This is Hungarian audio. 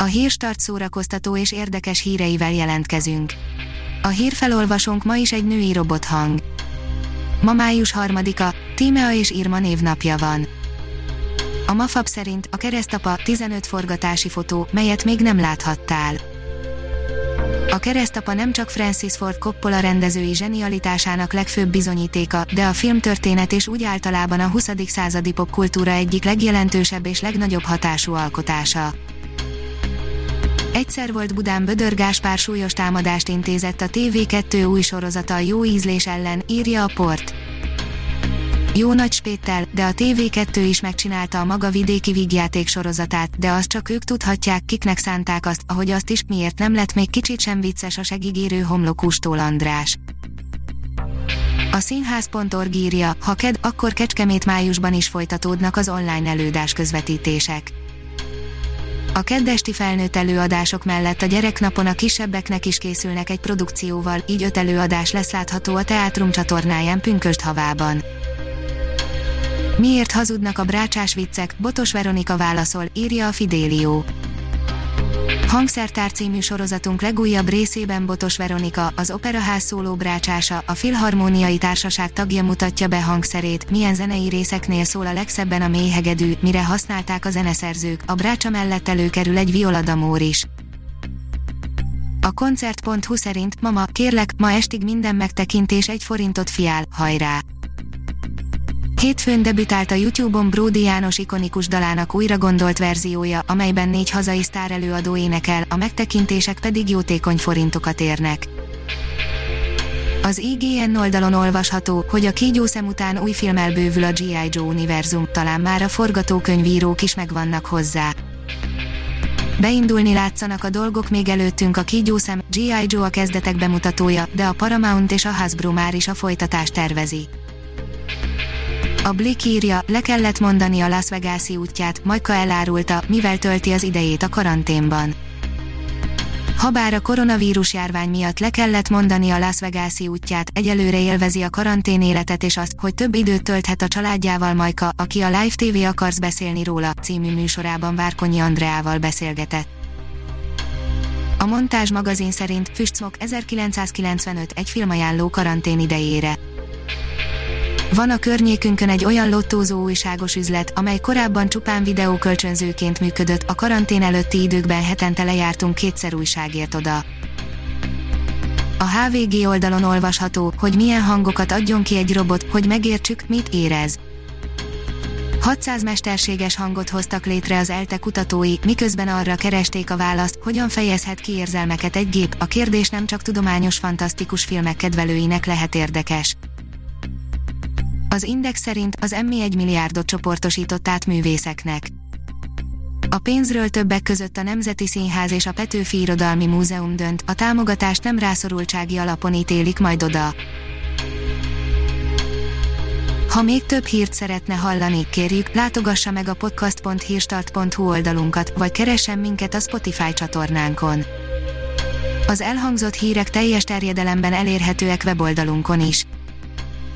A hírstart szórakoztató és érdekes híreivel jelentkezünk. A hírfelolvasónk ma is egy női robothang. Ma május harmadika, Tímea és Irma névnapja van. A Mafab szerint a keresztapa 15 forgatási fotó, melyet még nem láthattál. A keresztapa nem csak Francis Ford Coppola rendezői zsenialitásának legfőbb bizonyítéka, de a filmtörténet és úgy általában a 20. századi popkultúra egyik legjelentősebb és legnagyobb hatású alkotása. Egyszer volt Budán Bödör Gáspár súlyos támadást intézett a TV2 új sorozata a jó ízlés ellen, írja a port. Jó nagy spéttel, de a TV2 is megcsinálta a maga vidéki vígjáték sorozatát, de azt csak ők tudhatják, kiknek szánták azt, ahogy azt is, miért nem lett még kicsit sem vicces a segigérő homlokústól András. A színház.org írja, ha ked, akkor Kecskemét májusban is folytatódnak az online elődás közvetítések. A keddesti felnőtt előadások mellett a gyereknapon a kisebbeknek is készülnek egy produkcióval, így öt előadás lesz látható a Teátrum csatornáján Pünkösd havában. Miért hazudnak a brácsás viccek, Botos Veronika válaszol, írja a Fidélió. Hangszertár című sorozatunk legújabb részében Botos Veronika, az Operaház szóló brácsása, a Filharmóniai Társaság tagja mutatja be hangszerét, milyen zenei részeknél szól a legszebben a mélyhegedű, mire használták a zeneszerzők, a brácsa mellett előkerül egy violadamór is. A koncert.hu szerint, mama, kérlek, ma estig minden megtekintés egy forintot fiál, hajrá! Hétfőn debütált a YouTube-on Bródi János ikonikus dalának újra gondolt verziója, amelyben négy hazai sztár előadó énekel, a megtekintések pedig jótékony forintokat érnek. Az IGN oldalon olvasható, hogy a kígyószem után új filmmel bővül a G.I. Joe univerzum, talán már a forgatókönyvírók is megvannak hozzá. Beindulni látszanak a dolgok még előttünk a kígyószem, G.I. Joe a kezdetek bemutatója, de a Paramount és a Hasbro már is a folytatást tervezi. A Blick írja, le kellett mondani a Las Vegas-i útját, Majka elárulta, mivel tölti az idejét a karanténban. Habár a koronavírus járvány miatt le kellett mondani a Las Vegas-i útját, egyelőre élvezi a karantén életet és azt, hogy több időt tölthet a családjával Majka, aki a Live TV akarsz beszélni róla, című műsorában Várkonyi Andreával beszélgetett. A Montázs magazin szerint Füstszmok 1995 egy filmajánló karantén idejére. Van a környékünkön egy olyan lottózó újságos üzlet, amely korábban csupán videókölcsönzőként működött, a karantén előtti időkben hetente lejártunk kétszer újságért oda. A HVG oldalon olvasható, hogy milyen hangokat adjon ki egy robot, hogy megértsük, mit érez. 600 mesterséges hangot hoztak létre az ELTE kutatói, miközben arra keresték a választ, hogyan fejezhet ki érzelmeket egy gép, a kérdés nem csak tudományos fantasztikus filmek kedvelőinek lehet érdekes. Az Index szerint az Emmy 1 milliárdot csoportosított át művészeknek. A pénzről többek között a Nemzeti Színház és a Petőfi Irodalmi Múzeum dönt, a támogatást nem rászorultsági alapon ítélik majd oda. Ha még több hírt szeretne hallani, kérjük, látogassa meg a podcast.hírstart.hu oldalunkat, vagy keressen minket a Spotify csatornánkon. Az elhangzott hírek teljes terjedelemben elérhetőek weboldalunkon is.